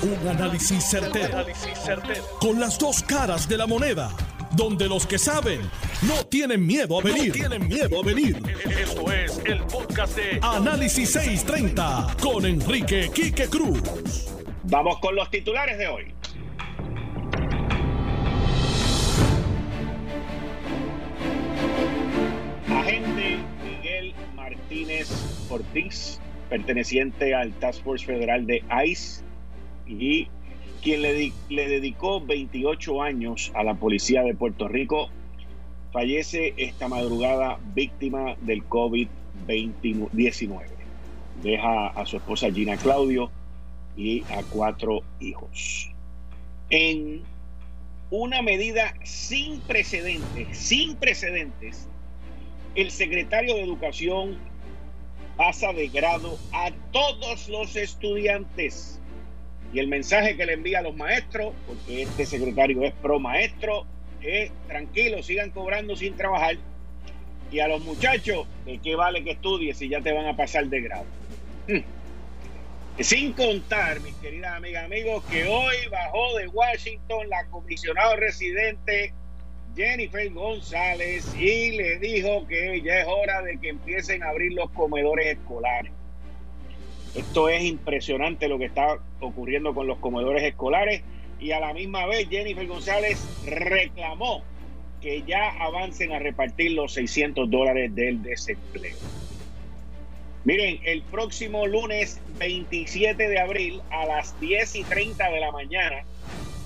Un análisis certero, Con las dos caras de la moneda. Donde los que saben no tienen miedo a venir. tienen miedo a venir. Esto es el podcast de Análisis 630 con Enrique Quique Cruz. Vamos con los titulares de hoy. Agente Miguel Martínez Ortiz, perteneciente al Task Force Federal de ICE y quien le, le dedicó 28 años a la policía de Puerto Rico, fallece esta madrugada víctima del COVID-19. Deja a su esposa Gina Claudio y a cuatro hijos. En una medida sin precedentes, sin precedentes, el secretario de Educación pasa de grado a todos los estudiantes. Y el mensaje que le envía a los maestros, porque este secretario es pro maestro, es tranquilo, sigan cobrando sin trabajar. Y a los muchachos, ¿de qué vale que estudies si ya te van a pasar de grado? Hmm. Sin contar, mis queridas amigas amigos, que hoy bajó de Washington la comisionada residente Jennifer González y le dijo que ya es hora de que empiecen a abrir los comedores escolares. Esto es impresionante lo que está ocurriendo con los comedores escolares y a la misma vez Jennifer González reclamó que ya avancen a repartir los 600 dólares del desempleo. Miren, el próximo lunes 27 de abril a las 10 y 30 de la mañana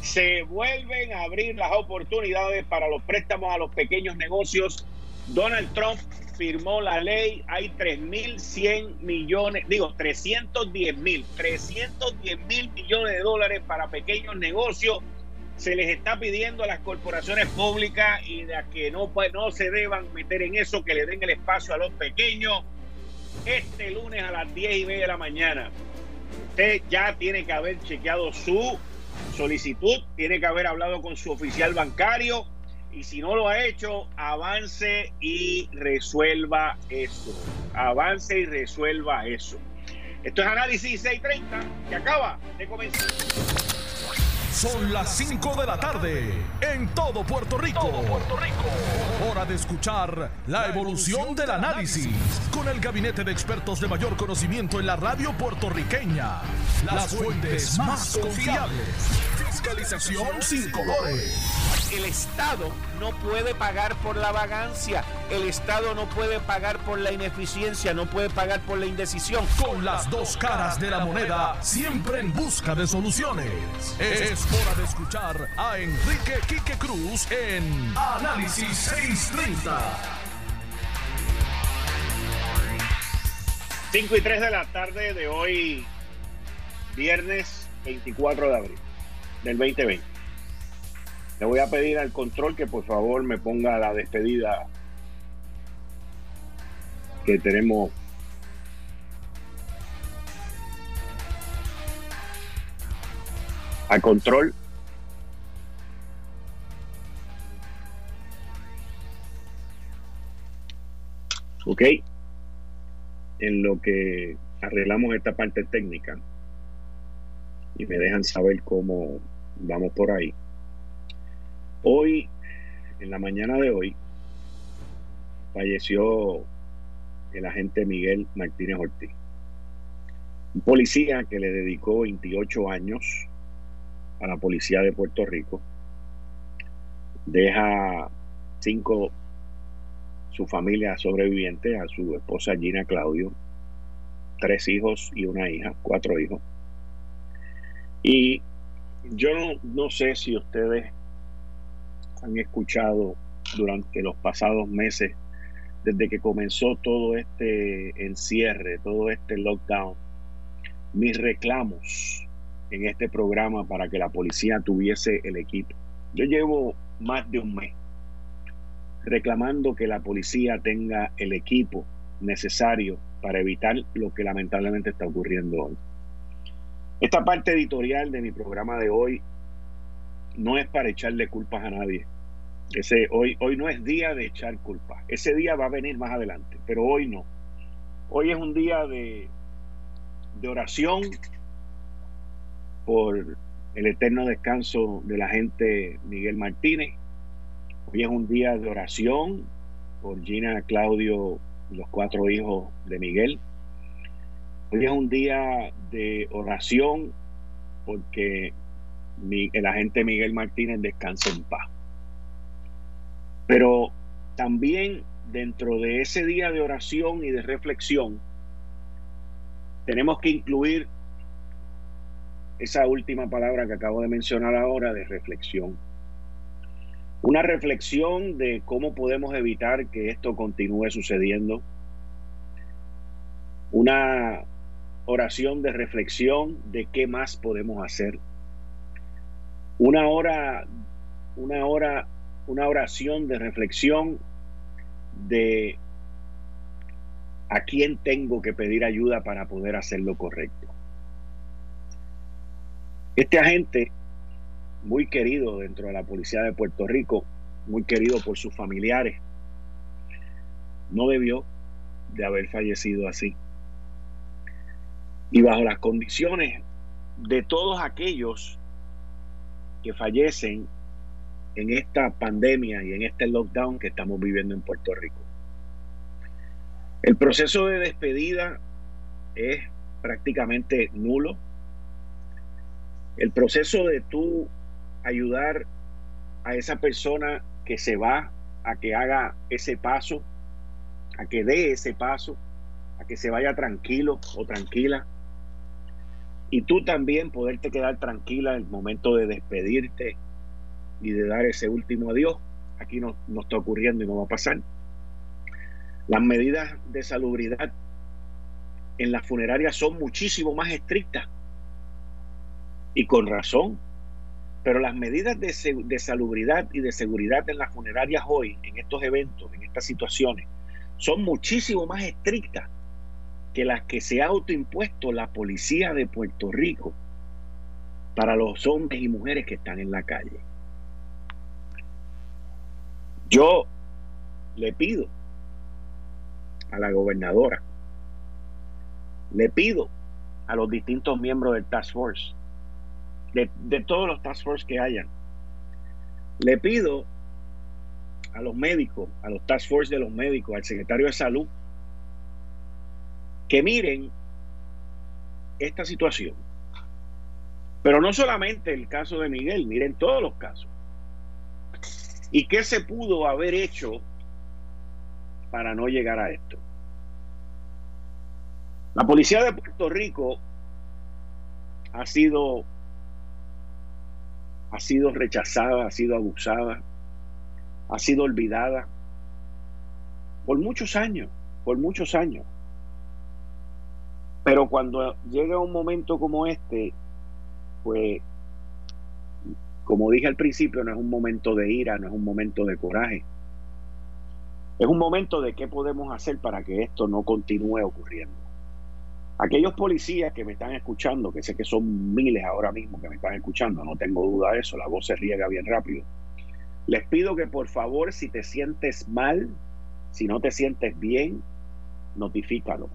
se vuelven a abrir las oportunidades para los préstamos a los pequeños negocios. Donald Trump firmó la ley, hay 3.100 millones, digo 310 mil, 310 mil millones de dólares para pequeños negocios. Se les está pidiendo a las corporaciones públicas y de que no, no se deban meter en eso, que le den el espacio a los pequeños. Este lunes a las 10 y media de la mañana, usted ya tiene que haber chequeado su solicitud, tiene que haber hablado con su oficial bancario y si no lo ha hecho, avance y resuelva eso. Avance y resuelva eso. Esto es Análisis 630 que acaba de comenzar. Son las 5 de la tarde en todo Puerto Rico. Puerto Rico. Hora de escuchar la evolución del análisis con el gabinete de expertos de mayor conocimiento en la radio puertorriqueña. Las fuentes más confiables. Fiscalización sin colores el Estado no puede pagar por la vagancia, el Estado no puede pagar por la ineficiencia, no puede pagar por la indecisión. Con las dos caras de la moneda, siempre en busca de soluciones. Es hora de escuchar a Enrique Quique Cruz en Análisis 630. 5 y 3 de la tarde de hoy, viernes 24 de abril del 2020. Le voy a pedir al control que por favor me ponga la despedida que tenemos. Al control. Ok. En lo que arreglamos esta parte técnica y me dejan saber cómo vamos por ahí. Hoy, en la mañana de hoy, falleció el agente Miguel Martínez Ortiz, un policía que le dedicó 28 años a la policía de Puerto Rico. Deja cinco, su familia sobreviviente, a su esposa Gina Claudio, tres hijos y una hija, cuatro hijos. Y yo no, no sé si ustedes han escuchado durante los pasados meses, desde que comenzó todo este encierre, todo este lockdown, mis reclamos en este programa para que la policía tuviese el equipo. Yo llevo más de un mes reclamando que la policía tenga el equipo necesario para evitar lo que lamentablemente está ocurriendo hoy. Esta parte editorial de mi programa de hoy no es para echarle culpas a nadie. Ese, hoy, hoy no es día de echar culpas. Ese día va a venir más adelante, pero hoy no. Hoy es un día de, de oración por el eterno descanso de la gente Miguel Martínez. Hoy es un día de oración por Gina, Claudio y los cuatro hijos de Miguel. Hoy es un día de oración porque el agente Miguel Martínez descansa en paz. Pero también dentro de ese día de oración y de reflexión, tenemos que incluir esa última palabra que acabo de mencionar ahora de reflexión. Una reflexión de cómo podemos evitar que esto continúe sucediendo. Una oración de reflexión de qué más podemos hacer. Una hora, una hora, una oración de reflexión de a quién tengo que pedir ayuda para poder hacer lo correcto. Este agente, muy querido dentro de la policía de Puerto Rico, muy querido por sus familiares, no debió de haber fallecido así. Y bajo las condiciones de todos aquellos que fallecen en esta pandemia y en este lockdown que estamos viviendo en Puerto Rico. El proceso de despedida es prácticamente nulo. El proceso de tú ayudar a esa persona que se va a que haga ese paso, a que dé ese paso, a que se vaya tranquilo o tranquila. Y tú también poderte quedar tranquila en el momento de despedirte y de dar ese último adiós. Aquí no, no está ocurriendo y no va a pasar. Las medidas de salubridad en las funerarias son muchísimo más estrictas y con razón. Pero las medidas de, salubridad y de seguridad en las funerarias hoy, en estos eventos, en estas situaciones, son muchísimo más estrictas que las que se ha autoimpuesto la policía de Puerto Rico para los hombres y mujeres que están en la calle. Yo le pido a la gobernadora, le pido a los distintos miembros del Task Force, de, todos los Task Force que hayan, le pido a los médicos, a los Task Force de los médicos, al secretario de salud, que miren esta situación. Pero no solamente el caso de Miguel, miren todos los casos. ¿Y qué se pudo haber hecho para no llegar a esto? La policía de Puerto Rico ha sido ha sido rechazada, ha sido abusada, ha sido olvidada por muchos años, por muchos años. Pero cuando llega un momento como este, pues como dije al principio, no es un momento de ira, no es un momento de coraje. Es un momento de qué podemos hacer para que esto no continúe ocurriendo. Aquellos policías que me están escuchando, que sé que son miles ahora mismo que me están escuchando, no tengo duda de eso, la voz se riega bien rápido. Les pido que por favor, si te sientes mal, si no te sientes bien, notifícalo.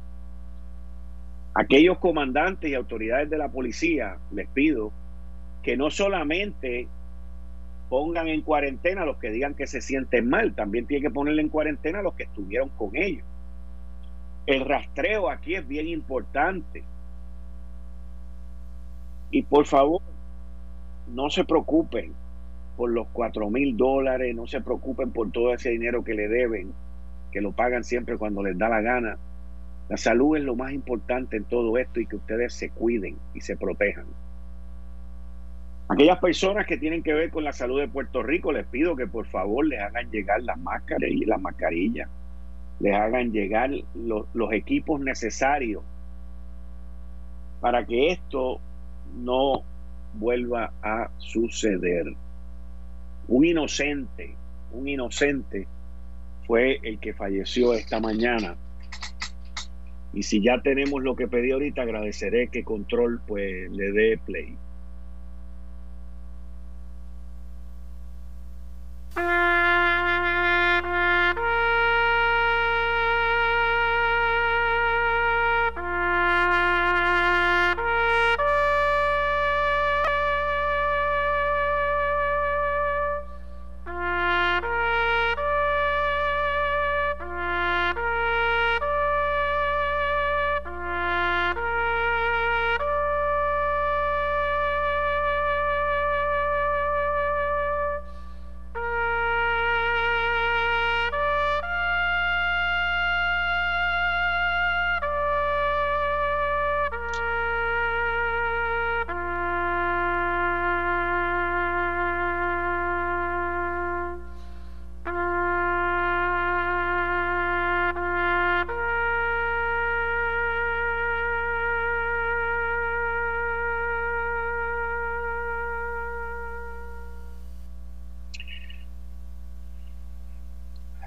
Aquellos comandantes y autoridades de la policía, les pido que no solamente pongan en cuarentena a los que digan que se sienten mal, también tiene que ponerle en cuarentena a los que estuvieron con ellos. El rastreo aquí es bien importante. Y por favor, no se preocupen por los cuatro mil dólares, no se preocupen por todo ese dinero que le deben, que lo pagan siempre cuando les da la gana. La salud es lo más importante en todo esto y que ustedes se cuiden y se protejan. Aquellas personas que tienen que ver con la salud de Puerto Rico, les pido que por favor les hagan llegar las máscaras y las mascarillas, les hagan llegar los, equipos necesarios para que esto no vuelva a suceder. Un inocente, un inocente fue el que falleció esta mañana. Y si ya tenemos lo que pedí ahorita, agradeceré que Control pues le dé play.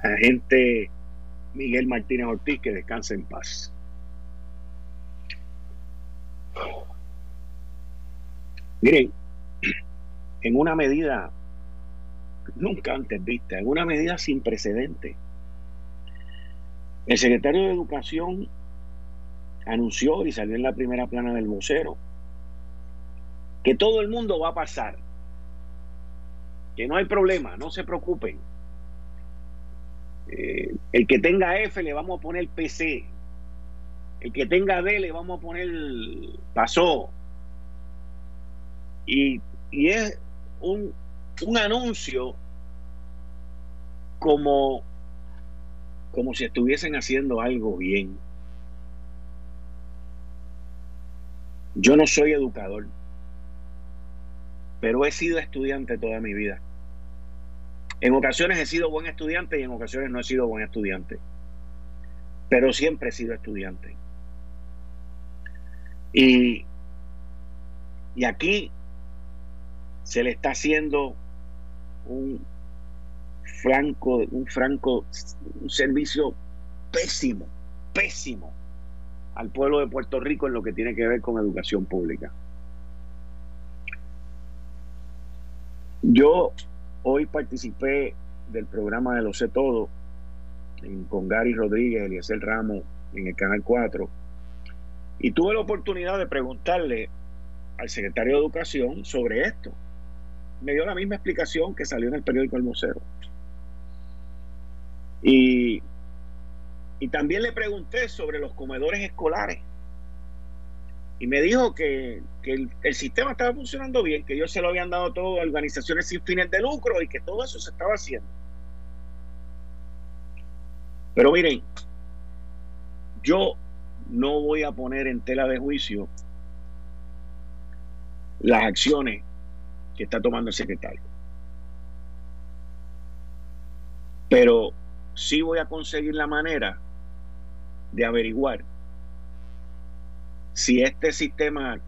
Agente Miguel Martínez Ortiz, que descanse en paz. Miren, en una medida nunca antes vista, en una medida sin precedente, el secretario de Educación anunció y salió en la primera plana del vocero que todo el mundo va a pasar, que no hay problema, no se preocupen. Eh, el que tenga F le vamos a poner PC, el que tenga D le vamos a poner pasó. Y, y es un, un anuncio como, como si estuviesen haciendo algo bien. Yo no soy educador, pero he sido estudiante toda mi vida. En ocasiones he sido buen estudiante y en ocasiones no he sido buen estudiante. Pero siempre he sido estudiante. Y, y aquí se le está haciendo un franco, un franco, un servicio pésimo, pésimo al pueblo de Puerto Rico en lo que tiene que ver con educación pública. Yo hoy participé del programa de Lo sé todo con Gary Rodríguez, y el Ramos en el Canal 4 y tuve la oportunidad de preguntarle al secretario de Educación sobre esto. Me dio la misma explicación que salió en el periódico El. Y, y también le pregunté sobre los comedores escolares. Y me dijo que, el, el, sistema estaba funcionando bien, que ellos se lo habían dado todo a organizaciones sin fines de lucro y que todo eso se estaba haciendo. Pero miren, yo no voy a poner en tela de juicio las acciones que está tomando el secretario. Pero sí voy a conseguir la manera de averiguar si este sistema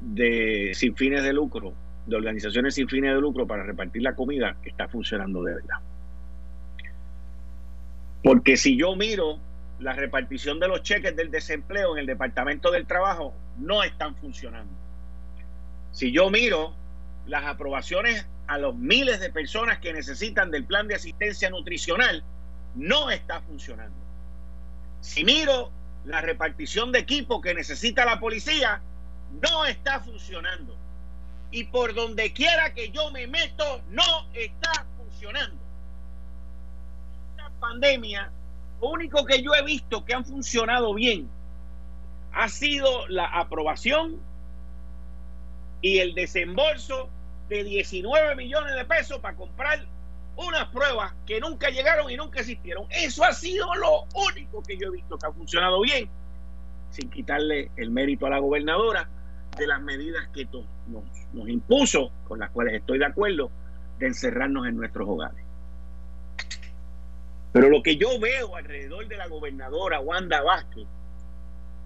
de sin fines de lucro, de organizaciones sin fines de lucro para repartir la comida, está funcionando de verdad. Porque si yo miro la repartición de los cheques del desempleo en el Departamento del Trabajo, no están funcionando. Si yo miro las aprobaciones a los miles de personas que necesitan del plan de asistencia nutricional, no está funcionando. Si miro la repartición de equipo que necesita la policía, no está funcionando. Y por donde quiera que yo me meto, no está funcionando. Esta pandemia, lo único que yo he visto que han funcionado bien ha sido la aprobación y el desembolso de 19 millones de pesos para comprar unas pruebas que nunca llegaron y nunca existieron. Eso ha sido lo único que yo he visto que ha funcionado bien, sin quitarle el mérito a la gobernadora de las medidas que nos, impuso, con las cuales estoy de acuerdo, de encerrarnos en nuestros hogares. Pero lo que yo veo alrededor de la gobernadora Wanda Vázquez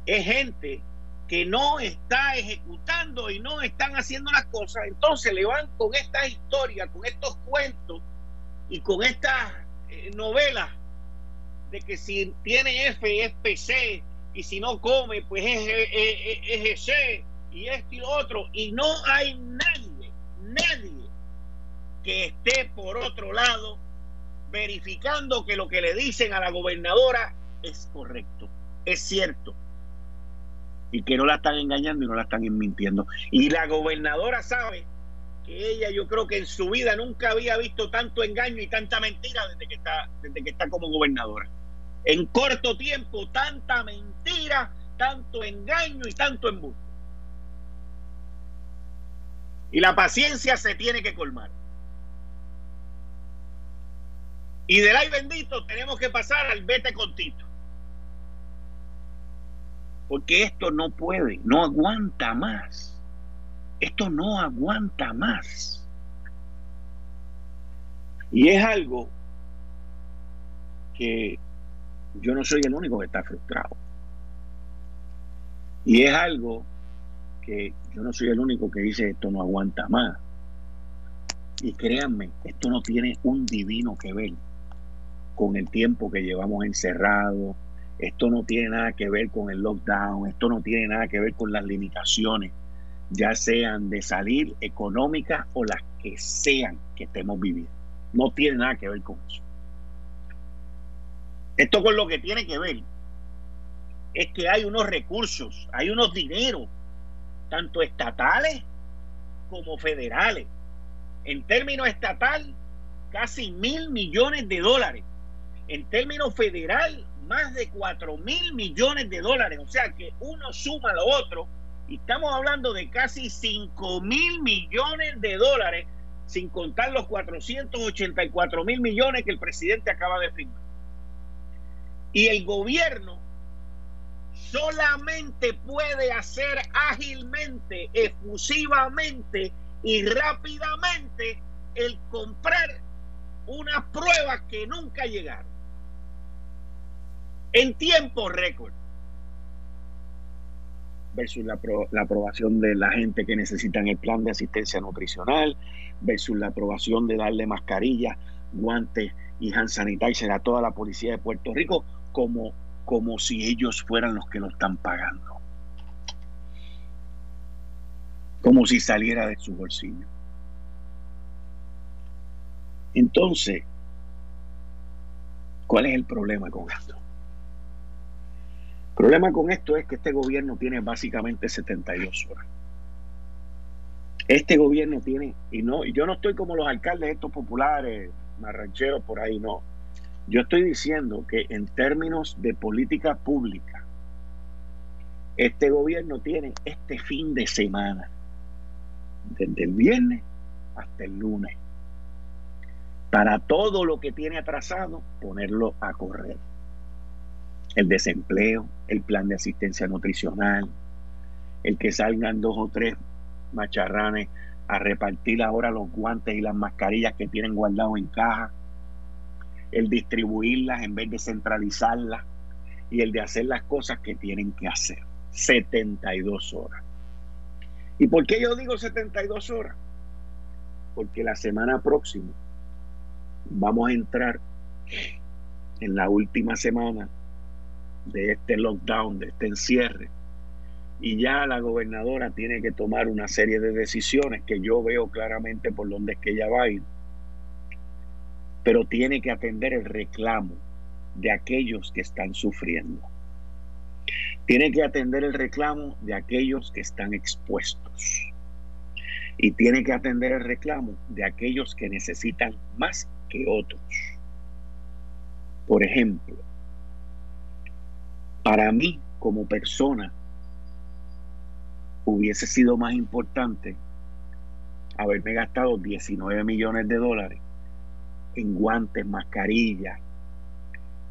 es gente que no está ejecutando y no están haciendo las cosas, entonces le van con estas historias, con estos cuentos y con estas eh, novelas de que si tiene F es PC y si no come pues es, es, es, y esto y lo otro y no hay nadie, nadie que esté por otro lado verificando que lo que le dicen a la gobernadora es correcto, es cierto y que no la están engañando y no la están mintiendo. Y la gobernadora sabe ella yo creo que en su vida nunca había visto tanto engaño y tanta mentira desde que está, desde que está como gobernadora. En corto tiempo, tanta mentira, tanto engaño y tanto embuste. Y la paciencia se tiene que colmar. Y del ay bendito tenemos que pasar al vete contito porque esto no puede, no aguanta más. Esto no aguanta más. Y es algo que yo no soy el único que está frustrado. Y es algo que yo no soy el único que dice esto no aguanta más. Y créanme, esto no tiene un divino que ver con el tiempo que llevamos encerrados. Esto no tiene nada que ver con el lockdown, esto no tiene nada que ver con las limitaciones, ya sean de salir económicas o las que sean que estemos viviendo. No tiene nada que ver con eso. Esto con lo que tiene que ver es que hay unos recursos, hay unos dineros, tanto estatales como federales. En términos estatal, casi mil millones de dólares. En términos federal, más de cuatro mil millones de dólares. O sea que uno suma lo otro estamos hablando de casi cinco mil millones de dólares, sin contar los 484 mil millones que el presidente acaba de firmar. Y el gobierno solamente puede hacer ágilmente, efusivamente y rápidamente el comprar unas pruebas que nunca llegaron en tiempo récord versus la, aprobación de la gente que necesitan el plan de asistencia nutricional versus la aprobación de darle mascarillas, guantes y hand sanitizer a toda la policía de Puerto Rico como, como si ellos fueran los que lo están pagando. Como si saliera de su bolsillo. Entonces, ¿cuál es el problema con esto? El problema con esto es que este gobierno tiene básicamente 72 horas. Este gobierno tiene, y no, yo no estoy como los alcaldes estos populares, marrancheros por ahí, no. Yo estoy diciendo que en términos de política pública, este gobierno tiene este fin de semana, desde el viernes hasta el lunes, para todo lo que tiene atrasado, ponerlo a correr. El desempleo, el plan de asistencia nutricional, el que salgan dos o tres macharranes a repartir ahora los guantes y las mascarillas que tienen guardados en caja, el distribuirlas en vez de centralizarlas y el de hacer las cosas que tienen que hacer. 72 horas. ¿Y por qué yo digo 72 horas? Porque la semana próxima vamos a entrar en la última semana de este lockdown, de este encierre, y ya la gobernadora tiene que tomar una serie de decisiones que yo veo claramente por dónde es que ella va a ir, pero tiene que atender el reclamo de aquellos que están sufriendo. Tiene que atender el reclamo de aquellos que están expuestos. Y tiene que atender el reclamo de aquellos que necesitan más que otros. Por ejemplo, para mí como persona hubiese sido más importante haberme gastado 19 millones de dólares en guantes, mascarillas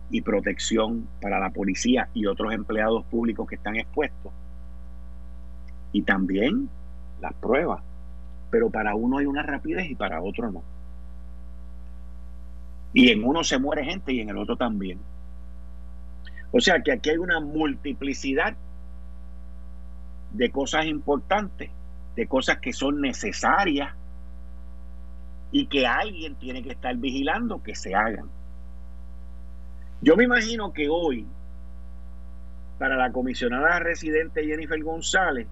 y protección para la policía y otros empleados públicos que están expuestos. Y también las pruebas. Pero para uno hay una rapidez y para otro no. Y en uno se muere gente y en el otro también. O sea que aquí hay una multiplicidad de cosas importantes, de cosas que son necesarias y que alguien tiene que estar vigilando que se hagan. Yo me imagino que hoy, para la comisionada residente Jennifer González,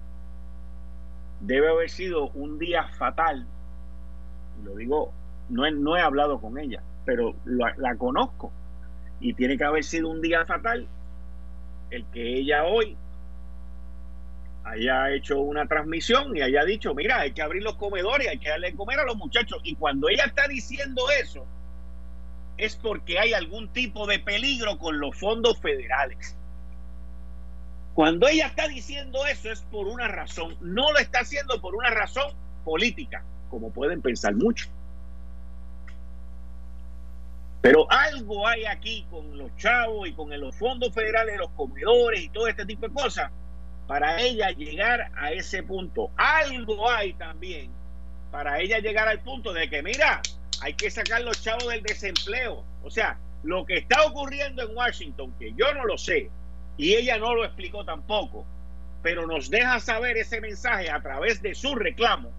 debe haber sido un día fatal. Lo digo, no he, no he hablado con ella, pero la, la conozco. Y tiene que haber sido un día fatal el que ella hoy haya hecho una transmisión y haya dicho, mira, hay que abrir los comedores, hay que darle comer a los muchachos. Y cuando ella está diciendo eso, es porque hay algún tipo de peligro con los fondos federales. Cuando ella está diciendo eso es por una razón, no lo está haciendo por una razón política, como pueden pensar mucho. Pero algo hay aquí con los chavos y con los fondos federales, los comedores y todo este tipo de cosas para ella llegar a ese punto. Algo hay también para ella llegar al punto de que, mira, hay que sacar los chavos del desempleo. O sea, lo que está ocurriendo en Washington, que yo no lo sé, y ella no lo explicó tampoco, pero nos deja saber ese mensaje a través de su reclamo,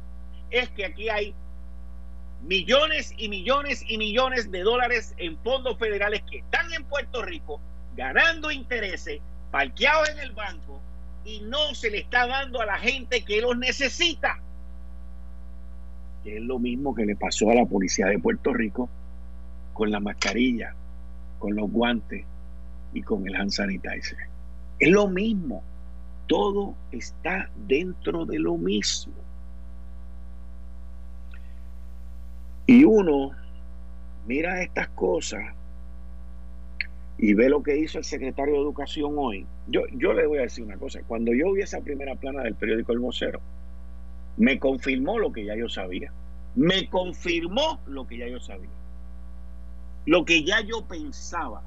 es que aquí hay millones y millones y millones de dólares en fondos federales que están en Puerto Rico ganando intereses, parqueados en el banco y no se le está dando a la gente que los necesita. Que es lo mismo que le pasó a la policía de Puerto Rico con la mascarilla, con los guantes y con el hand sanitizer. Es lo mismo. Todo está dentro de lo mismo. Y uno mira estas cosas y ve lo que hizo el secretario de Educación hoy. Yo, yo le voy a decir una cosa. Cuando yo vi esa primera plana del periódico El Vocero, me confirmó lo que ya yo sabía. Me confirmó lo que ya yo sabía. Lo que ya yo pensaba.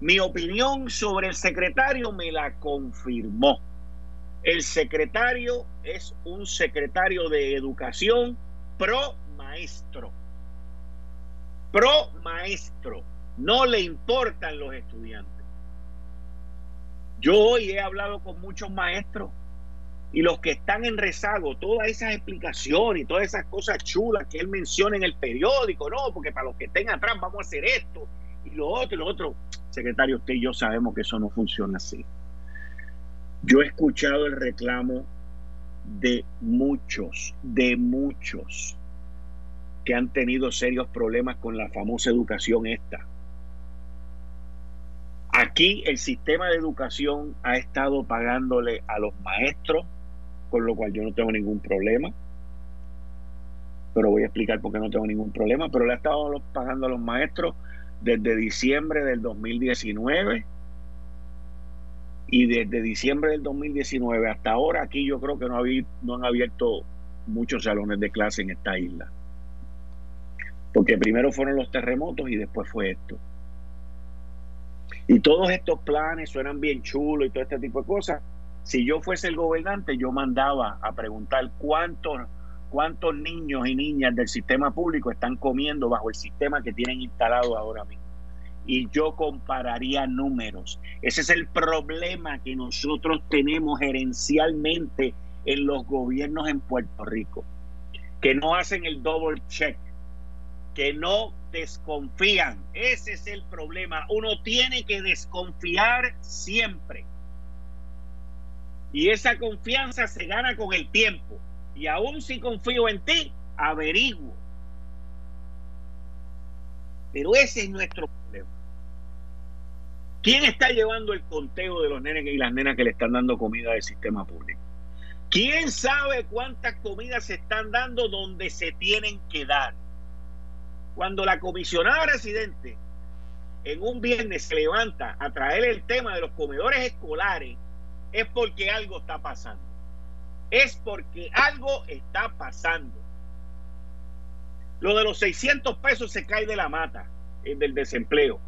Mi opinión sobre el secretario me la confirmó. El secretario es un secretario de educación pro maestro. Pro maestro. No le importan los estudiantes. Yo hoy he hablado con muchos maestros y los que están en rezago, todas esas explicaciones y todas esas cosas chulas que él menciona en el periódico, no, porque para los que estén atrás vamos a hacer esto y lo otro y lo otro. Secretario, usted y yo sabemos que eso no funciona así. Yo he escuchado el reclamo de muchos, de muchos que han tenido serios problemas con la famosa educación esta. Aquí el sistema de educación ha estado pagándole a los maestros, con lo cual yo no tengo ningún problema. Pero voy a explicar por qué no tengo ningún problema. Pero le ha estado pagando a los maestros desde diciembre del 2019 y desde diciembre del 2019 hasta ahora aquí yo creo que no, no han abierto muchos salones de clase en esta isla. Porque primero fueron los terremotos y después fue esto. Y todos estos planes suenan bien chulos y todo este tipo de cosas. Si yo fuese el gobernante, yo mandaba a preguntar cuántos, cuántos niños y niñas del sistema público están comiendo bajo el sistema que tienen instalado ahora mismo. Y yo compararía números. Ese es el problema que nosotros tenemos gerencialmente en los gobiernos en Puerto Rico, que no hacen el double check, que no desconfían. Ese es el problema. Uno tiene que desconfiar siempre. Y esa confianza se gana con el tiempo. Y aún si confío en ti, averiguo. Pero ese es nuestro problema. ¿Quién está llevando el conteo de los nenes y las nenas que le están dando comida del sistema público? ¿Quién sabe cuántas comidas se están dando donde se tienen que dar? Cuando la comisionada residente en un viernes se levanta a traer el tema de los comedores escolares, es porque algo está pasando. Es porque algo está pasando. Lo de los 600 pesos se cae de la mata, el del desempleo.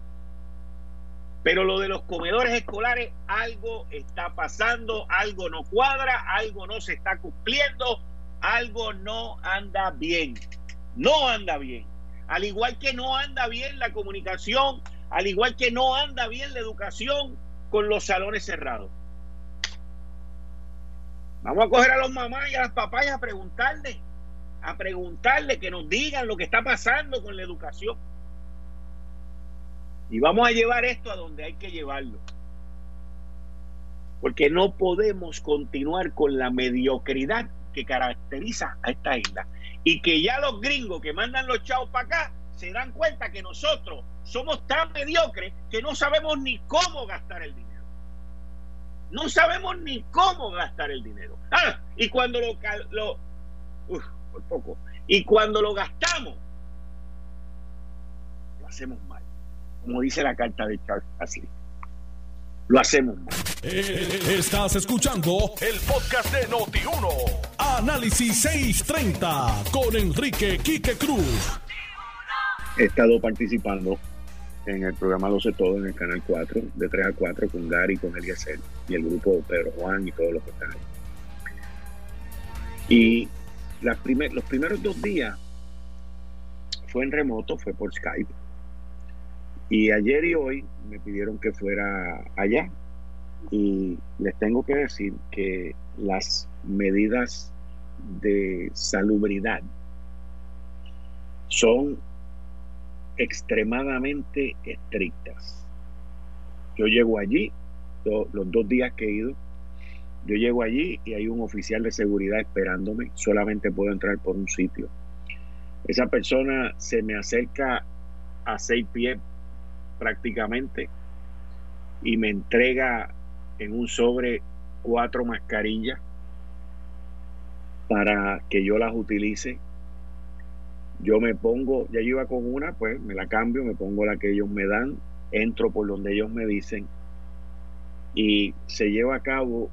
Pero lo de los comedores escolares, algo está pasando, algo no cuadra, algo no se está cumpliendo, algo no anda bien. No anda bien. Al igual que no anda bien la comunicación, al igual que no anda bien la educación con los salones cerrados. Vamos a coger a los mamás y a las papás a preguntarle, a preguntarle que nos digan lo que está pasando con la educación. Y vamos a llevar esto a donde hay que llevarlo. Porque no podemos continuar con la mediocridad que caracteriza a esta isla y que ya los gringos que mandan los chavos para acá se dan cuenta que nosotros somos tan mediocres que no sabemos ni cómo gastar el dinero. No sabemos ni cómo gastar el dinero. Ah, y cuando lo, lo por poco, y cuando lo gastamos, lo hacemos mal. Como dice la carta de Charles Ashley. Lo hacemos mal. Eh, estás escuchando el podcast de Noti1. Análisis 630 con Enrique Quique Cruz. He estado participando en el programa Lo sé todo en el canal 4, de 3 a 4, con Gary, con Eliezer y el grupo Pedro Juan y todos los que están ahí. Y los primeros dos días fue en remoto, fue por Skype. Y ayer y hoy me pidieron que fuera allá. Y les tengo que decir que las medidas de salubridad son extremadamente estrictas. Yo llego allí, los dos días que he ido, yo llego allí y hay un oficial de seguridad esperándome, solamente puedo entrar por un sitio. Esa persona se me acerca a seis pies prácticamente y me entrega en un sobre cuatro mascarillas para que yo las utilice. Yo me pongo, ya yo iba con una, pues me la cambio, me pongo la que ellos me dan, entro por donde ellos me dicen y se lleva a cabo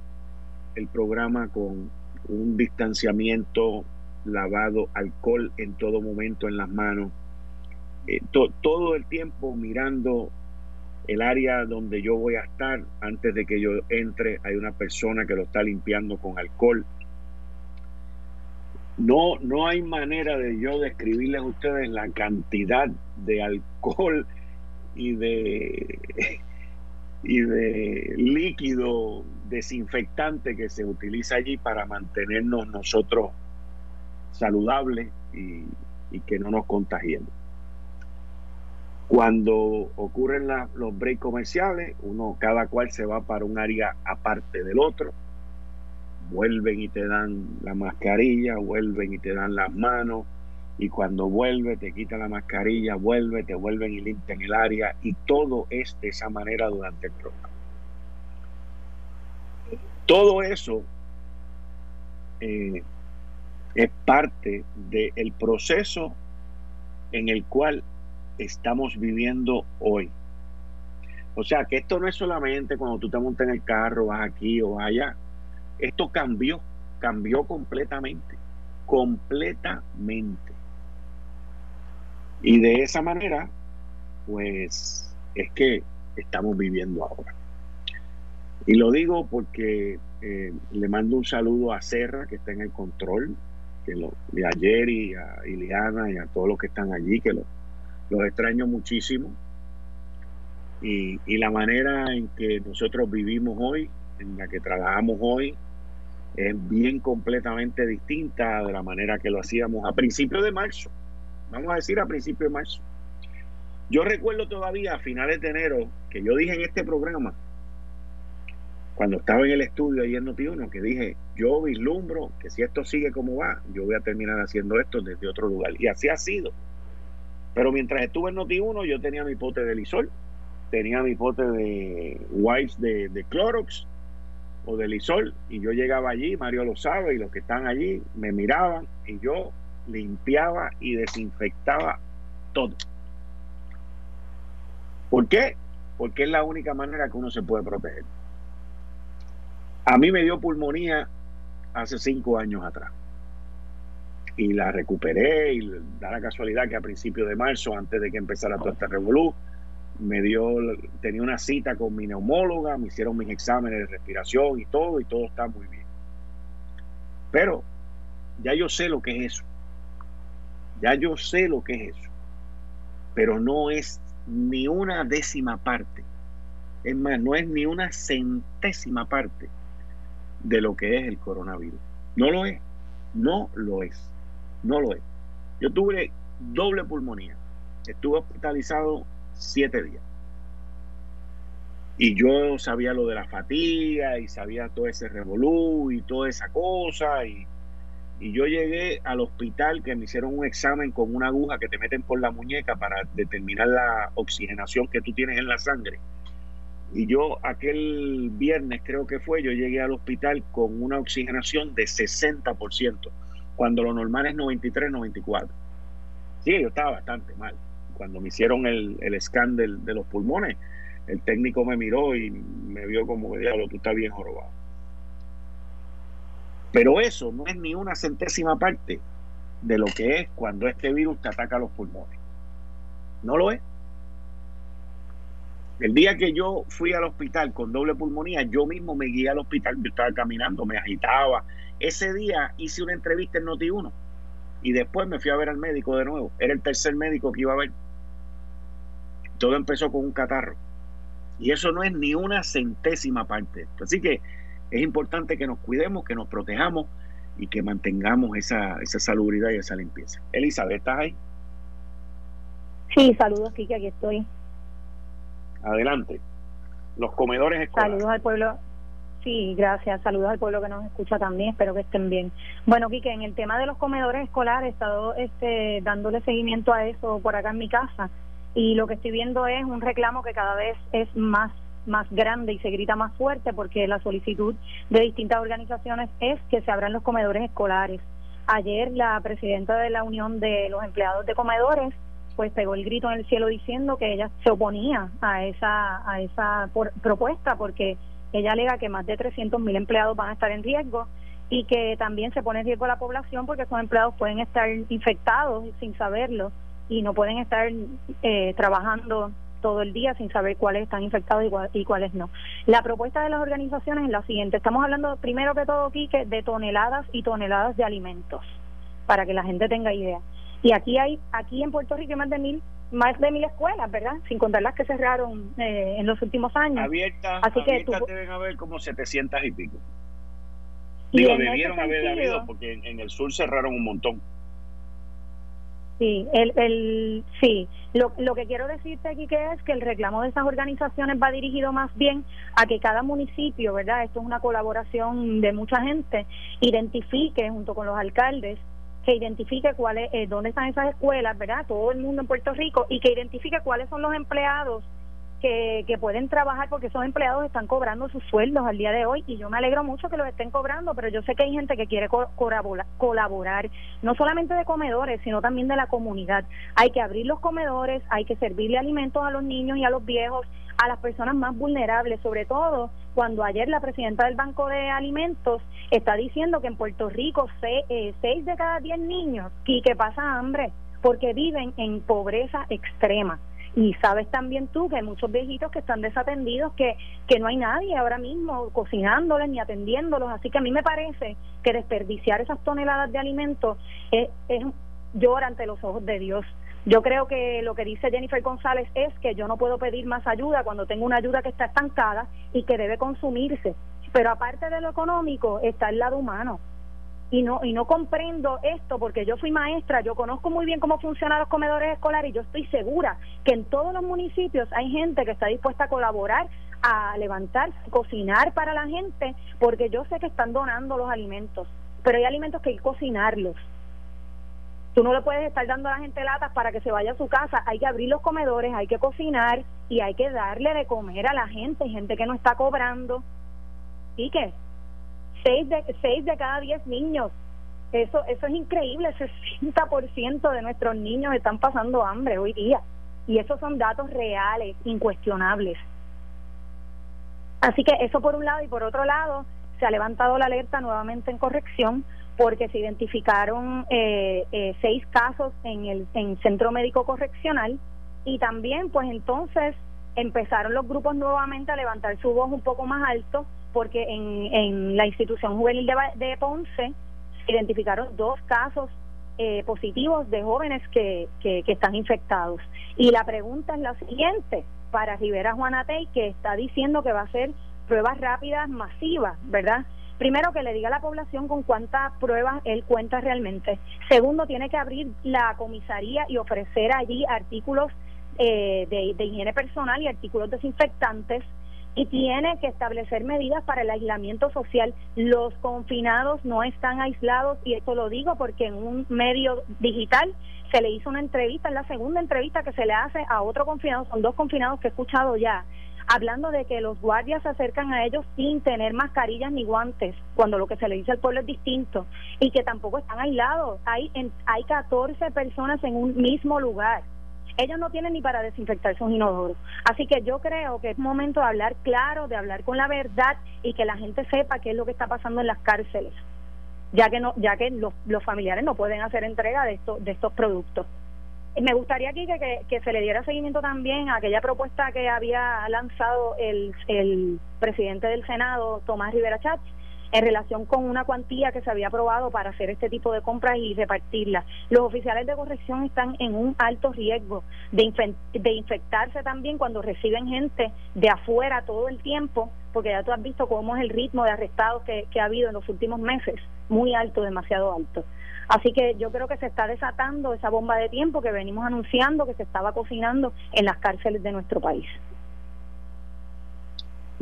el programa con un distanciamiento, lavado, alcohol en todo momento en las manos, eh, todo el tiempo mirando el área donde yo voy a estar antes de que yo entre hay una persona que lo está limpiando con alcohol no no hay manera de yo describirles a ustedes la cantidad de alcohol y de y de líquido desinfectante que se utiliza allí para mantenernos nosotros saludables y, que no nos contagiemos cuando ocurren los breaks comerciales, uno, cada cual se va para un área aparte del otro. Vuelven y te dan la mascarilla, vuelven y te dan las manos. Y cuando vuelve, te quitan la mascarilla, vuelve, te vuelven y limpian el área. Y todo es de esa manera durante el programa. Todo eso eh, es parte del proceso en el cual estamos viviendo hoy. O sea, que esto no es solamente cuando tú te montas en el carro, vas aquí o allá. Esto cambió, cambió completamente, completamente. Y de esa manera, pues es que estamos viviendo ahora. Y lo digo porque eh, le mando un saludo a Serra, que está en el control, que lo, de ayer y a Iliana y a todos los que están allí, que lo, los extraño muchísimo. Y, la manera en que nosotros vivimos hoy, en la que trabajamos hoy, es bien completamente distinta de la manera que lo hacíamos a principios de marzo. Vamos a decir a principios de marzo. Yo recuerdo todavía a finales de enero que yo dije en este programa, cuando estaba en el estudio ahí en Notiuno, que dije, yo vislumbro que si esto sigue como va, yo voy a terminar haciendo esto desde otro lugar. Y así ha sido. Pero mientras estuve en Noti1, yo tenía mi pote de Lisol, tenía mi pote de wipes de Clorox o de Lisol, y yo llegaba allí, Mario lo sabe, y los que están allí me miraban, y yo limpiaba y desinfectaba todo. ¿Por qué? Porque es la única manera que uno se puede proteger. A mí me dio pulmonía hace cinco años atrás y la recuperé y da la casualidad que a principios de marzo, antes de que empezara todo este revolú, me dio, tenía una cita con mi neumóloga, me hicieron mis exámenes de respiración y todo, y todo está muy bien. Pero ya yo sé lo que es eso. Ya yo sé lo que es eso. Pero no es ni una décima parte. Es más, no es ni una centésima parte de lo que es el coronavirus. No lo es. No lo es. No lo es. Yo tuve doble pulmonía. Estuve hospitalizado siete días. Y yo sabía lo de la fatiga y sabía todo ese revolú y toda esa cosa. Y, y yo llegué al hospital que me hicieron un examen con una aguja que te meten por la muñeca para determinar la oxigenación que tú tienes en la sangre. Y yo aquel viernes creo que fue, yo llegué al hospital con una oxigenación de 60% cuando lo normal es 93, 94. Sí, yo estaba bastante mal. Cuando me hicieron el, el scan de los pulmones, el técnico me miró y me vio como, diablo, tú estás bien jorobado. Pero eso no es ni una centésima parte de lo que es cuando este virus te ataca los pulmones. No lo es. El día que yo fui al hospital con doble pulmonía, yo mismo me guié al hospital, yo estaba caminando, me agitaba. Ese día hice una entrevista en Noti1 y después me fui a ver al médico de nuevo. Era el tercer médico que iba a ver. Todo empezó con un catarro. Y eso no es ni una centésima parte. Así que es importante que nos cuidemos, que nos protejamos y que mantengamos esa, esa salubridad y esa limpieza. Elizabeth, ¿estás ahí? Sí, saludos, Kike, aquí estoy. Adelante. Los comedores escolares. Saludos al pueblo. Sí, gracias. Saludos al pueblo que nos escucha también. Espero que estén bien. Bueno, Kike, en el tema de los comedores escolares, he estado este, dándole seguimiento a eso por acá en mi casa. Y lo que estoy viendo es un reclamo que cada vez es más más grande y se grita más fuerte porque la solicitud de distintas organizaciones es que se abran los comedores escolares. Ayer la presidenta de la Unión de los Empleados de Comedores pues pegó el grito en el cielo diciendo que ella se oponía a esa a esa propuesta porque ella alega que más de 300 mil empleados van a estar en riesgo y que también se pone en riesgo la población porque esos empleados pueden estar infectados sin saberlo y no pueden estar eh, trabajando todo el día sin saber cuáles están infectados y, cuáles no. La propuesta de las organizaciones es la siguiente. Estamos hablando primero que todo, Quique, de toneladas y toneladas de alimentos, para que la gente tenga idea. Y aquí hay, aquí en Puerto Rico hay más de mil, más de mil escuelas, ¿verdad? Sin contar las que cerraron eh, en los últimos años. Abiertas, Así que deben haber como 700 y pico. Digo, debieron haber habido, porque en el sur cerraron un montón. Sí, el, el, sí. Lo, lo que quiero decirte aquí que es que el reclamo de esas organizaciones va dirigido más bien a que cada municipio, ¿verdad? Esto es una colaboración de mucha gente, identifique junto con los alcaldes que identifique cuáles, eh, dónde están esas escuelas, ¿verdad? Todo el mundo en Puerto Rico y que identifique cuáles son los empleados que, pueden trabajar porque esos empleados están cobrando sus sueldos al día de hoy y yo me alegro mucho que los estén cobrando, pero yo sé que hay gente que quiere colaborar, no solamente de comedores, sino también de la comunidad. Hay que abrir los comedores, hay que servirle alimentos a los niños y a los viejos, a las personas más vulnerables, sobre todo cuando ayer la presidenta del Banco de Alimentos está diciendo que en Puerto Rico eh, seis de cada diez niños y que pasa hambre porque viven en pobreza extrema. Y sabes también tú que hay muchos viejitos que están desatendidos, que, que no hay nadie ahora mismo cocinándoles ni atendiéndolos. Así que a mí me parece que desperdiciar esas toneladas de alimentos es, es llorar ante los ojos de Dios. Yo creo que lo que dice Jennifer González es que yo no puedo pedir más ayuda cuando tengo una ayuda que está estancada y que debe consumirse. Pero aparte de lo económico está el lado humano y no y no comprendo esto porque yo fui maestra, yo conozco muy bien cómo funcionan los comedores escolares y yo estoy segura que en todos los municipios hay gente que está dispuesta a colaborar, a levantar, cocinar para la gente, porque yo sé que están donando los alimentos, pero hay alimentos que hay que cocinarlos. Tú no le puedes estar dando a la gente latas para que se vaya a su casa, hay que abrir los comedores, hay que cocinar y hay que darle de comer a la gente, gente que no está cobrando. ¿Y qué? Seis de, seis de cada diez niños. Eso, eso es increíble, el 60% de nuestros niños están pasando hambre hoy día. Y esos son datos reales, incuestionables. Así que eso por un lado y por otro lado se ha levantado la alerta nuevamente en corrección porque se identificaron eh, eh, seis casos en el en centro médico correccional y también pues entonces empezaron los grupos nuevamente a levantar su voz un poco más alto porque en, en la institución juvenil de, Ponce identificaron dos casos eh, positivos de jóvenes que, están infectados. Y la pregunta es la siguiente, para Rivera Juanatey, que está diciendo que va a hacer pruebas rápidas masivas, ¿verdad? Primero, que le diga a la población con cuántas pruebas él cuenta realmente. Segundo, tiene que abrir la comisaría y ofrecer allí artículos eh, de higiene personal y artículos desinfectantes y tiene que establecer medidas para el aislamiento social. Los confinados no están aislados y esto lo digo porque en un medio digital se le hizo una entrevista, en la segunda entrevista que se le hace a otro confinado, son dos confinados que he escuchado ya, hablando de que los guardias se acercan a ellos sin tener mascarillas ni guantes, cuando lo que se le dice al pueblo es distinto, y que tampoco están aislados. Hay, en, hay 14 personas en un mismo lugar ellos no tienen ni para desinfectarse un inodoro. Así que yo creo que es momento de hablar claro, de hablar con la verdad y que la gente sepa qué es lo que está pasando en las cárceles, ya que no, ya que los, familiares no pueden hacer entrega de estos, de estos productos. Me gustaría aquí que, que, se le diera seguimiento también a aquella propuesta que había lanzado el, el presidente del Senado, Tomás Rivera Chávez, en relación con una cuantía que se había aprobado para hacer este tipo de compras y repartirlas. Los oficiales de corrección están en un alto riesgo de, de infectarse también cuando reciben gente de afuera todo el tiempo, porque ya tú has visto cómo es el ritmo de arrestados que, que ha habido en los últimos meses. muy alto, demasiado alto. Así que yo creo que se está desatando esa bomba de tiempo que venimos anunciando que se estaba cocinando en las cárceles de nuestro país.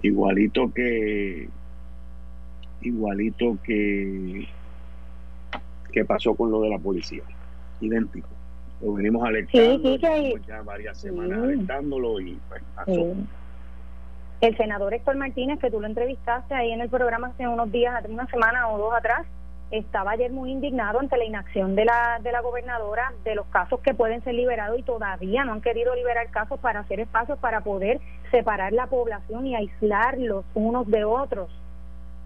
Igualito que igualito que que pasó con lo de la policía, idéntico. Lo venimos alertando, ya varias semanas alertándolo y pues, pasó. El senador Héctor Martínez, que tú lo entrevistaste ahí en el programa hace unos días, hace una semana o dos atrás, estaba ayer muy indignado ante la inacción de la, de la gobernadora de los casos que pueden ser liberados y todavía no han querido liberar casos para hacer espacios para poder separar la población y aislarlos unos de otros.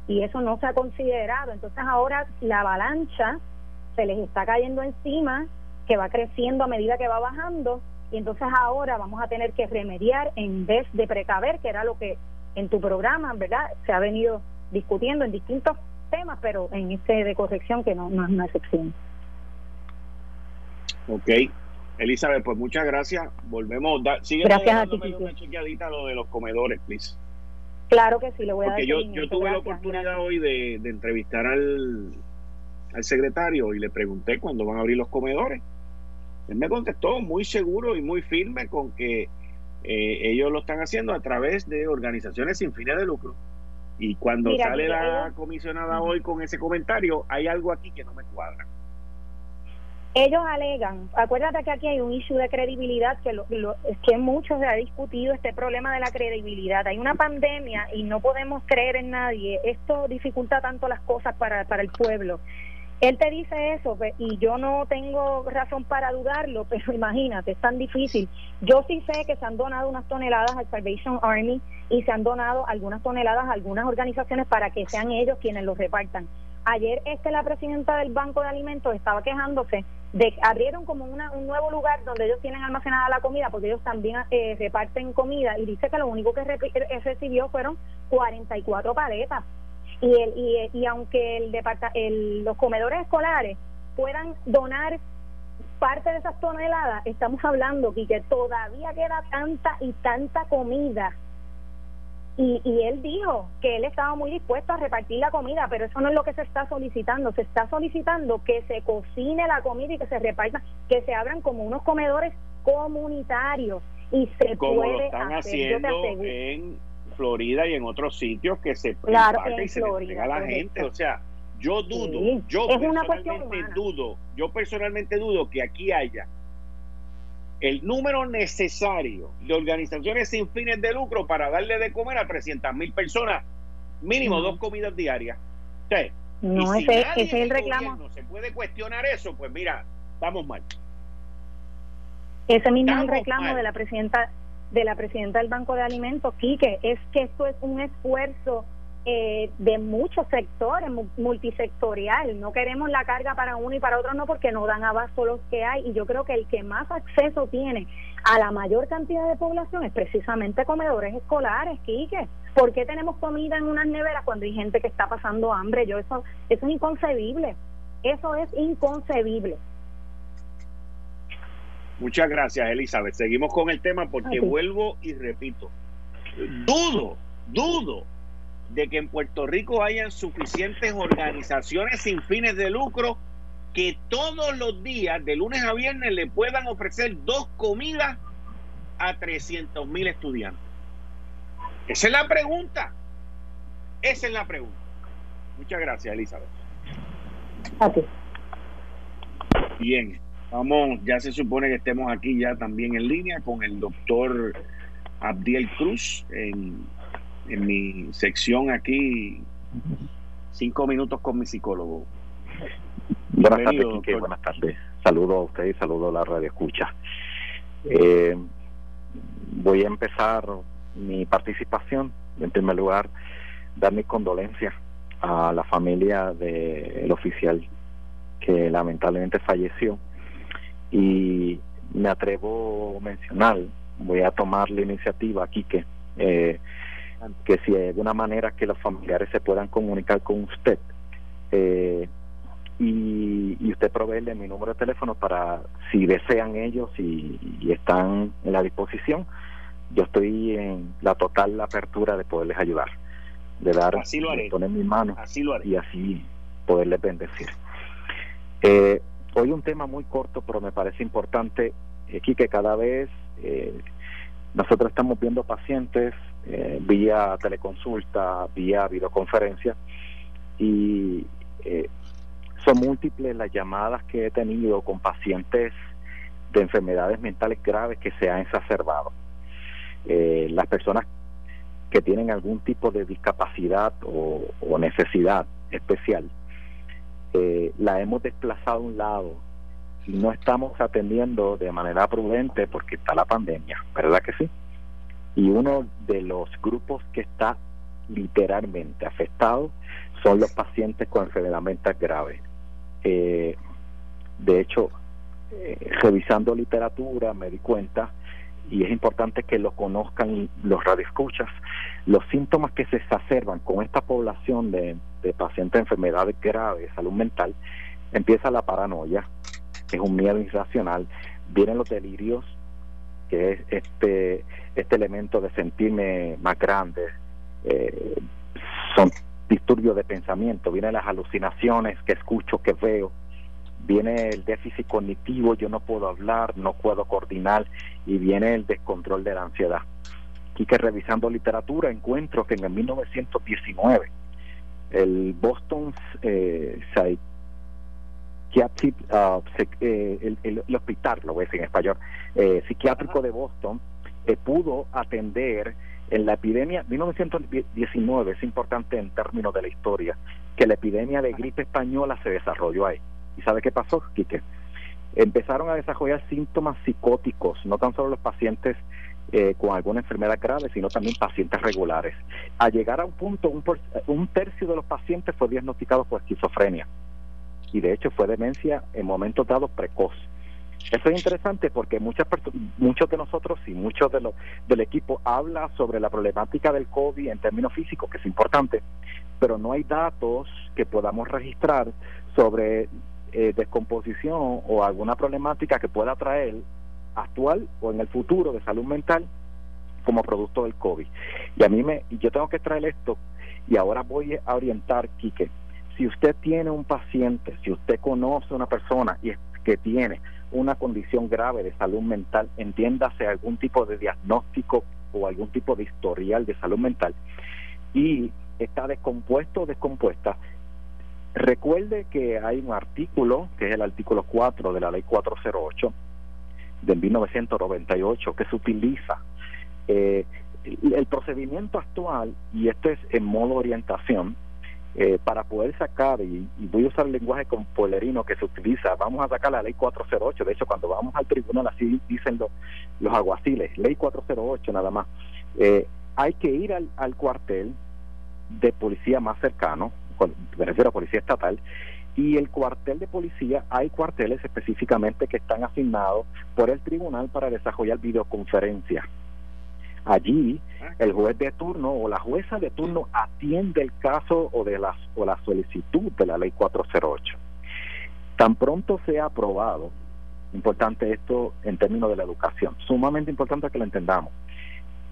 Y eso no se ha considerado. Entonces ahora la avalancha se les está cayendo encima, que va creciendo a medida que va bajando y entonces ahora vamos a tener que remediar en vez de precaver, que era lo que en tu programa, ¿verdad? Se ha venido discutiendo en distintos temas, pero en este de corrección que no, es una excepción. Ok. Elizabeth, pues muchas gracias. Volvemos. Da, sigue gracias a ti. una chequeadita lo de los comedores, please. Claro que sí, le voy a dar. Yo, yo tuve la oportunidad hoy de, de entrevistar al, al secretario y le pregunté cuándo van a abrir los comedores. Él me contestó muy seguro y muy firme con que eh, ellos lo están haciendo a través de organizaciones sin fines de lucro. Y cuando sale la comisionada hoy con ese comentario, hay algo aquí que no me cuadra. Ellos alegan, acuérdate que aquí hay un issue de credibilidad que, lo, es que mucho se ha discutido este problema de la credibilidad. Hay una pandemia y no podemos creer en nadie. Esto dificulta tanto las cosas para, para el pueblo. Él te dice eso y yo no tengo razón para dudarlo, pero imagínate, es tan difícil. Yo sí sé que se han donado unas toneladas al Salvation Army y se han donado algunas toneladas a algunas organizaciones para que sean ellos quienes los repartan. Ayer este la presidenta del Banco de Alimentos estaba quejándose de que abrieron como una, un nuevo lugar donde ellos tienen almacenada la comida porque ellos también eh, reparten comida y dice que lo único que recibió fueron 44 paletas y, el, y, y aunque el, el los comedores escolares puedan donar parte de esas toneladas, estamos hablando que todavía queda tanta y tanta comida. Y, y él dijo que él estaba muy dispuesto a repartir la comida, pero eso no es lo que se está solicitando. Se está solicitando que se cocine la comida y que se reparta, que se abran como unos comedores comunitarios. Y se puede están haciendo en Florida y en otros sitios que se claro, y se entrega a la gente. O sea, yo dudo, yo personalmente dudo, yo personalmente dudo que aquí haya el número necesario de organizaciones sin fines de lucro para darle de comer a 300 mil personas, mínimo dos comidas diarias. no, ese, es el reclamo. Se puede cuestionar eso, pues mira, estamos mal. Ese mismo es el reclamo de la presidenta de la presidenta del Banco de Alimentos, Quique, es que esto es un esfuerzo eh, de muchos sectores, multisectorial. No queremos la carga para uno y para otro, no, porque no dan abasto los que hay. Y yo creo que el que más acceso tiene a la mayor cantidad de población es precisamente comedores escolares, Quique. ¿Por qué tenemos comida en unas neveras cuando hay gente que está pasando hambre? Yo eso, eso es inconcebible. Eso es inconcebible. Muchas gracias, Elizabeth. Seguimos con el tema porque vuelvo y repito. Dudo, dudo de que en Puerto Rico hayan suficientes organizaciones sin fines de lucro que todos los días, de lunes a viernes, le puedan ofrecer dos comidas a 300 mil estudiantes. Esa es la pregunta. Esa es la pregunta. Muchas gracias, Elizabeth. Bien. Vamos, ya se supone que estemos aquí ya también en línea con el doctor Abdiel Cruz en, en mi sección aquí, cinco minutos con mi psicólogo. Buenas tardes, buenas tardes. Saludo a usted y saludo a la radio escucha. Eh, voy a empezar mi participación. En primer lugar, dar mis condolencias a la familia del oficial que lamentablemente falleció y me atrevo a mencionar, voy a tomar la iniciativa aquí que, eh, que si hay alguna manera que los familiares se puedan comunicar con usted eh, y, y, usted proveerle mi número de teléfono para si desean ellos y, están en la disposición, yo estoy en la total apertura de poderles ayudar, de dar, así lo haré. poner mis manos así lo haré. y así poderles bendecir. Eh, hoy un tema muy corto, pero me parece importante aquí que cada vez eh, nosotros estamos viendo pacientes eh, vía teleconsulta, vía videoconferencia y son múltiples las llamadas que he tenido con pacientes de enfermedades mentales graves que se han exacerbado. las personas que tienen algún tipo de discapacidad o, necesidad especial, eh, la hemos desplazado a un lado y no estamos atendiendo de manera prudente porque está la pandemia, ¿verdad que sí? Y uno de los grupos que está literalmente afectado son los pacientes con enfermedad mental grave. Eh, de hecho, eh, revisando literatura me di cuenta y es importante que lo conozcan los radioescuchas, los síntomas que se exacerban con esta población de, pacientes de enfermedades graves, salud mental, empieza la paranoia, es un miedo irracional, vienen los delirios, que es este, este elemento de sentirme más grande, eh, son disturbios de pensamiento, vienen las alucinaciones que escucho, que veo, viene el déficit cognitivo, yo no puedo hablar, no puedo coordinar y viene el descontrol de la ansiedad. Aquí que revisando literatura encuentro que en el 1919 el Boston eh, Uh, eh, el, hospital, lo voy a decir en español, eh, psiquiátrico de Boston, eh, pudo atender en la epidemia 1919, es importante en términos de la historia, que la epidemia de gripe española se desarrolló ahí. ¿Y sabe qué pasó, Quique? Empezaron a desarrollar síntomas psicóticos, no tan solo los pacientes eh, con alguna enfermedad grave, sino también pacientes regulares. A llegar a un punto, un, un tercio de los pacientes fue diagnosticado por esquizofrenia. Y de hecho fue demencia en momentos dados precoz. Eso es interesante porque muchas muchos de nosotros y muchos de los del equipo habla sobre la problemática del COVID en términos físicos, que es importante, pero no hay datos que podamos registrar sobre eh, descomposición o alguna problemática que pueda traer actual o en el futuro de salud mental como producto del COVID. Y a mí me, yo tengo que traer esto y ahora voy a orientar, Quique, si usted tiene un paciente, si usted conoce una persona y que tiene una condición grave de salud mental, entiéndase algún tipo de diagnóstico o algún tipo de historial de salud mental y está descompuesto o descompuesta, Recuerde que hay un artículo, que es el artículo 4 de la ley 408 de 1998, que se utiliza. Eh, el procedimiento actual, y esto es en modo orientación, eh, para poder sacar, y, voy a usar el lenguaje con polerino que se utiliza, vamos a sacar la ley 408, de hecho cuando vamos al tribunal así dicen los, los aguaciles, ley 408 nada más, eh, hay que ir al, al cuartel de policía más cercano, me refiero a policía estatal, y el cuartel de policía, hay cuarteles específicamente que están asignados por el tribunal para desarrollar videoconferencias. Allí ah, el juez de turno o la jueza de turno atiende el caso o de las o la solicitud de la ley 408. Tan pronto sea aprobado, importante esto en términos de la educación, sumamente importante que lo entendamos.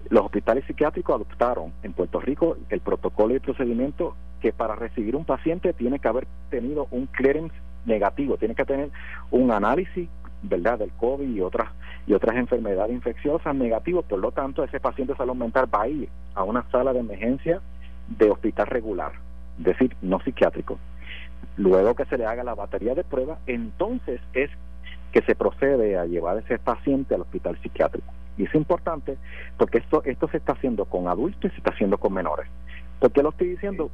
Los hospitales psiquiátricos adoptaron en Puerto Rico el protocolo y el procedimiento que para recibir un paciente tiene que haber tenido un clearance negativo, tiene que tener un análisis verdad del COVID y otras y otras enfermedades infecciosas negativos, por lo tanto ese paciente de salud mental va a ir a una sala de emergencia de hospital regular, es decir, no psiquiátrico. Luego que se le haga la batería de pruebas, entonces es que se procede a llevar ese paciente al hospital psiquiátrico. Y es importante porque esto, esto se está haciendo con adultos y se está haciendo con menores. ¿Por qué lo estoy diciendo?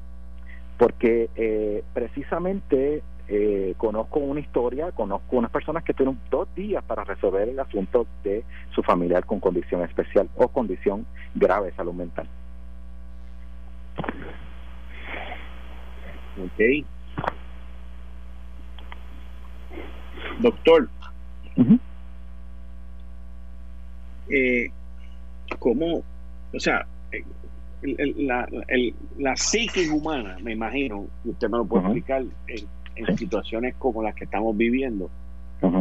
Porque eh, precisamente eh, conozco una historia, conozco unas personas que tienen dos días para resolver el asunto de su familiar con condición especial o condición grave de salud mental. Ok. Doctor, eh, cómo, o sea, la, la psique humana, me imagino, y usted me lo puede explicar, en, situaciones como las que estamos viviendo,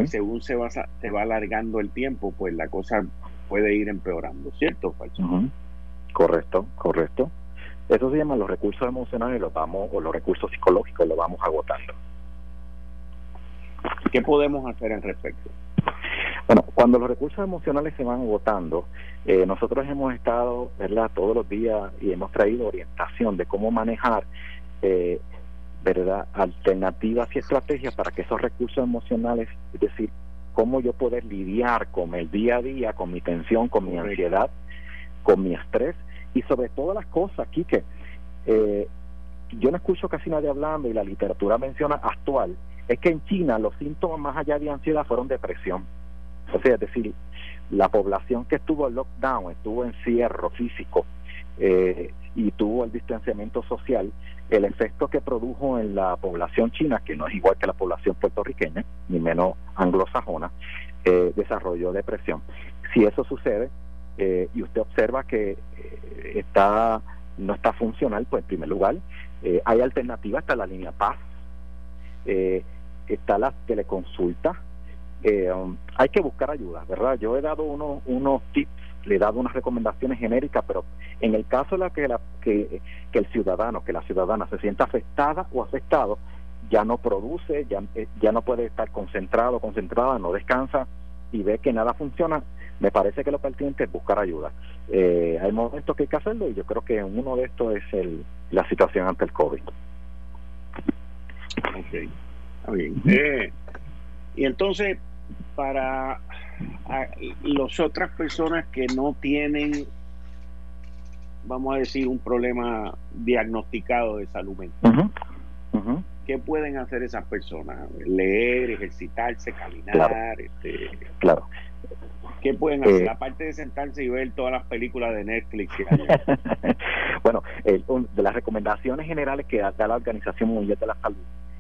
según se va, se va alargando el tiempo, pues la cosa puede ir empeorando, ¿cierto? Correcto, correcto. Eso se llama los recursos emocionales los vamos, o los recursos psicológicos los vamos agotando. ¿Qué podemos hacer al respecto? Bueno, cuando los recursos emocionales se van agotando, eh, nosotros hemos estado, ¿verdad?, todos los días y hemos traído orientación de cómo manejar, eh, ¿verdad?, alternativas y estrategias para que esos recursos emocionales, es decir, cómo yo poder lidiar con el día a día, con mi tensión, con mi ansiedad, con mi estrés, y sobre todas las cosas, aquí que eh, yo no escucho casi nadie hablando y la literatura menciona actual, es que en China los síntomas más allá de ansiedad fueron depresión. O sea, es decir, la población que estuvo en lockdown, estuvo en cierre físico eh, y tuvo el distanciamiento social, el efecto que produjo en la población china, que no es igual que la población puertorriqueña, ni menos anglosajona, eh, desarrolló depresión. Si eso sucede, eh, y usted observa que eh, está no está funcional, pues en primer lugar hay alternativas, está la línea Paz, está la teleconsulta, um, hay que buscar ayuda, ¿verdad? Yo he dado unos, unos tips, le he dado unas recomendaciones genéricas, pero en el caso de la que, la, que, el ciudadano, que la ciudadana se sienta afectada o afectado, ya no produce, ya, ya no puede estar concentrado, concentrada, no descansa y ve que nada funciona, me parece que lo pertinente es buscar ayuda. Eh, hay momentos que hay que hacerlo y yo creo que uno de estos es el, la situación ante el COVID. Ok, está bien. Eh, y entonces, para las otras personas que no tienen, vamos a decir, un problema diagnosticado de salud mental, ¿qué pueden hacer esas personas? Leer, ejercitarse, caminar. Claro. Este, claro. ¿Qué pueden hacer? Eh, Aparte de sentarse y ver todas las películas de Netflix. bueno, de las recomendaciones generales que da la Organización Mundial de la Salud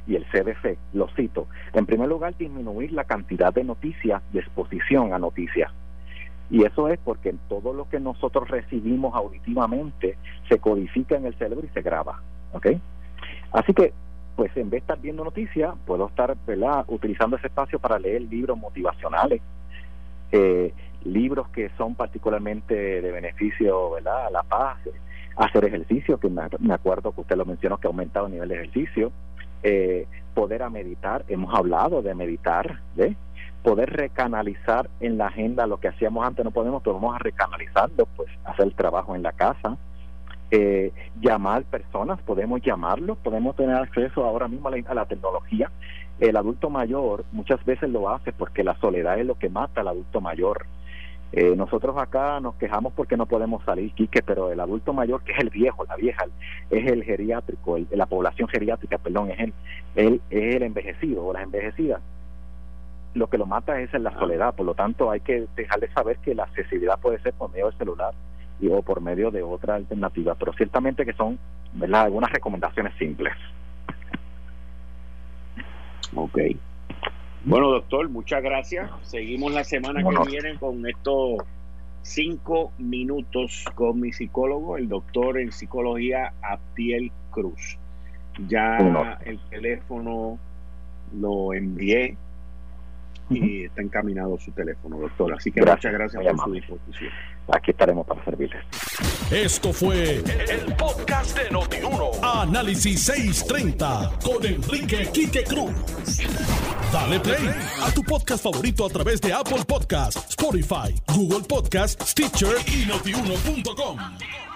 y el CDC, lo cito. En primer lugar, disminuir la cantidad de noticias, de exposición a noticias. Y eso es porque todo lo que nosotros recibimos auditivamente se codifica en el cerebro y se graba. ¿Ok? Así que, pues en vez de estar viendo noticias, puedo estar ¿verdad? utilizando ese espacio para leer libros motivacionales, eh, libros que son particularmente de beneficio ¿verdad? a la paz, hacer ejercicio, que me, acuerdo que usted lo mencionó, que ha aumentado el nivel de ejercicio, eh, poder a meditar, hemos hablado de meditar, ¿ve? poder recanalizar en la agenda lo que hacíamos antes, no podemos, pero vamos a recanalizarlo, pues hacer el trabajo en la casa, eh, llamar personas, podemos llamarlo, podemos tener acceso ahora mismo a la tecnología el adulto mayor muchas veces lo hace porque la soledad es lo que mata al adulto mayor. Eh, nosotros acá nos quejamos porque no podemos salir, Quique, pero el adulto mayor, que es el viejo, la vieja, es el geriátrico, la población geriátrica, perdón, es el, el, es el envejecido o las envejecidas. Lo que lo mata es la soledad, por lo tanto hay que dejar de saber que la accesibilidad puede ser por medio del celular y, o por medio de otra alternativa, pero ciertamente que son ¿verdad? algunas recomendaciones simples. Ok. Bueno, doctor, muchas gracias. Seguimos la semana que viene con estos cinco minutos con mi psicólogo, el doctor en psicología Abdiel Cruz. Ya el teléfono lo envié y está encaminado su teléfono, doctor. Así que muchas gracias por su disposición. Aquí estaremos para servirles. Esto fue el, podcast de Notiuno. Análisis 630 con Enrique Quique Cruz. Dale play a tu podcast favorito a través de Apple Podcasts, Spotify, Google Podcasts, Stitcher y notiuno.com.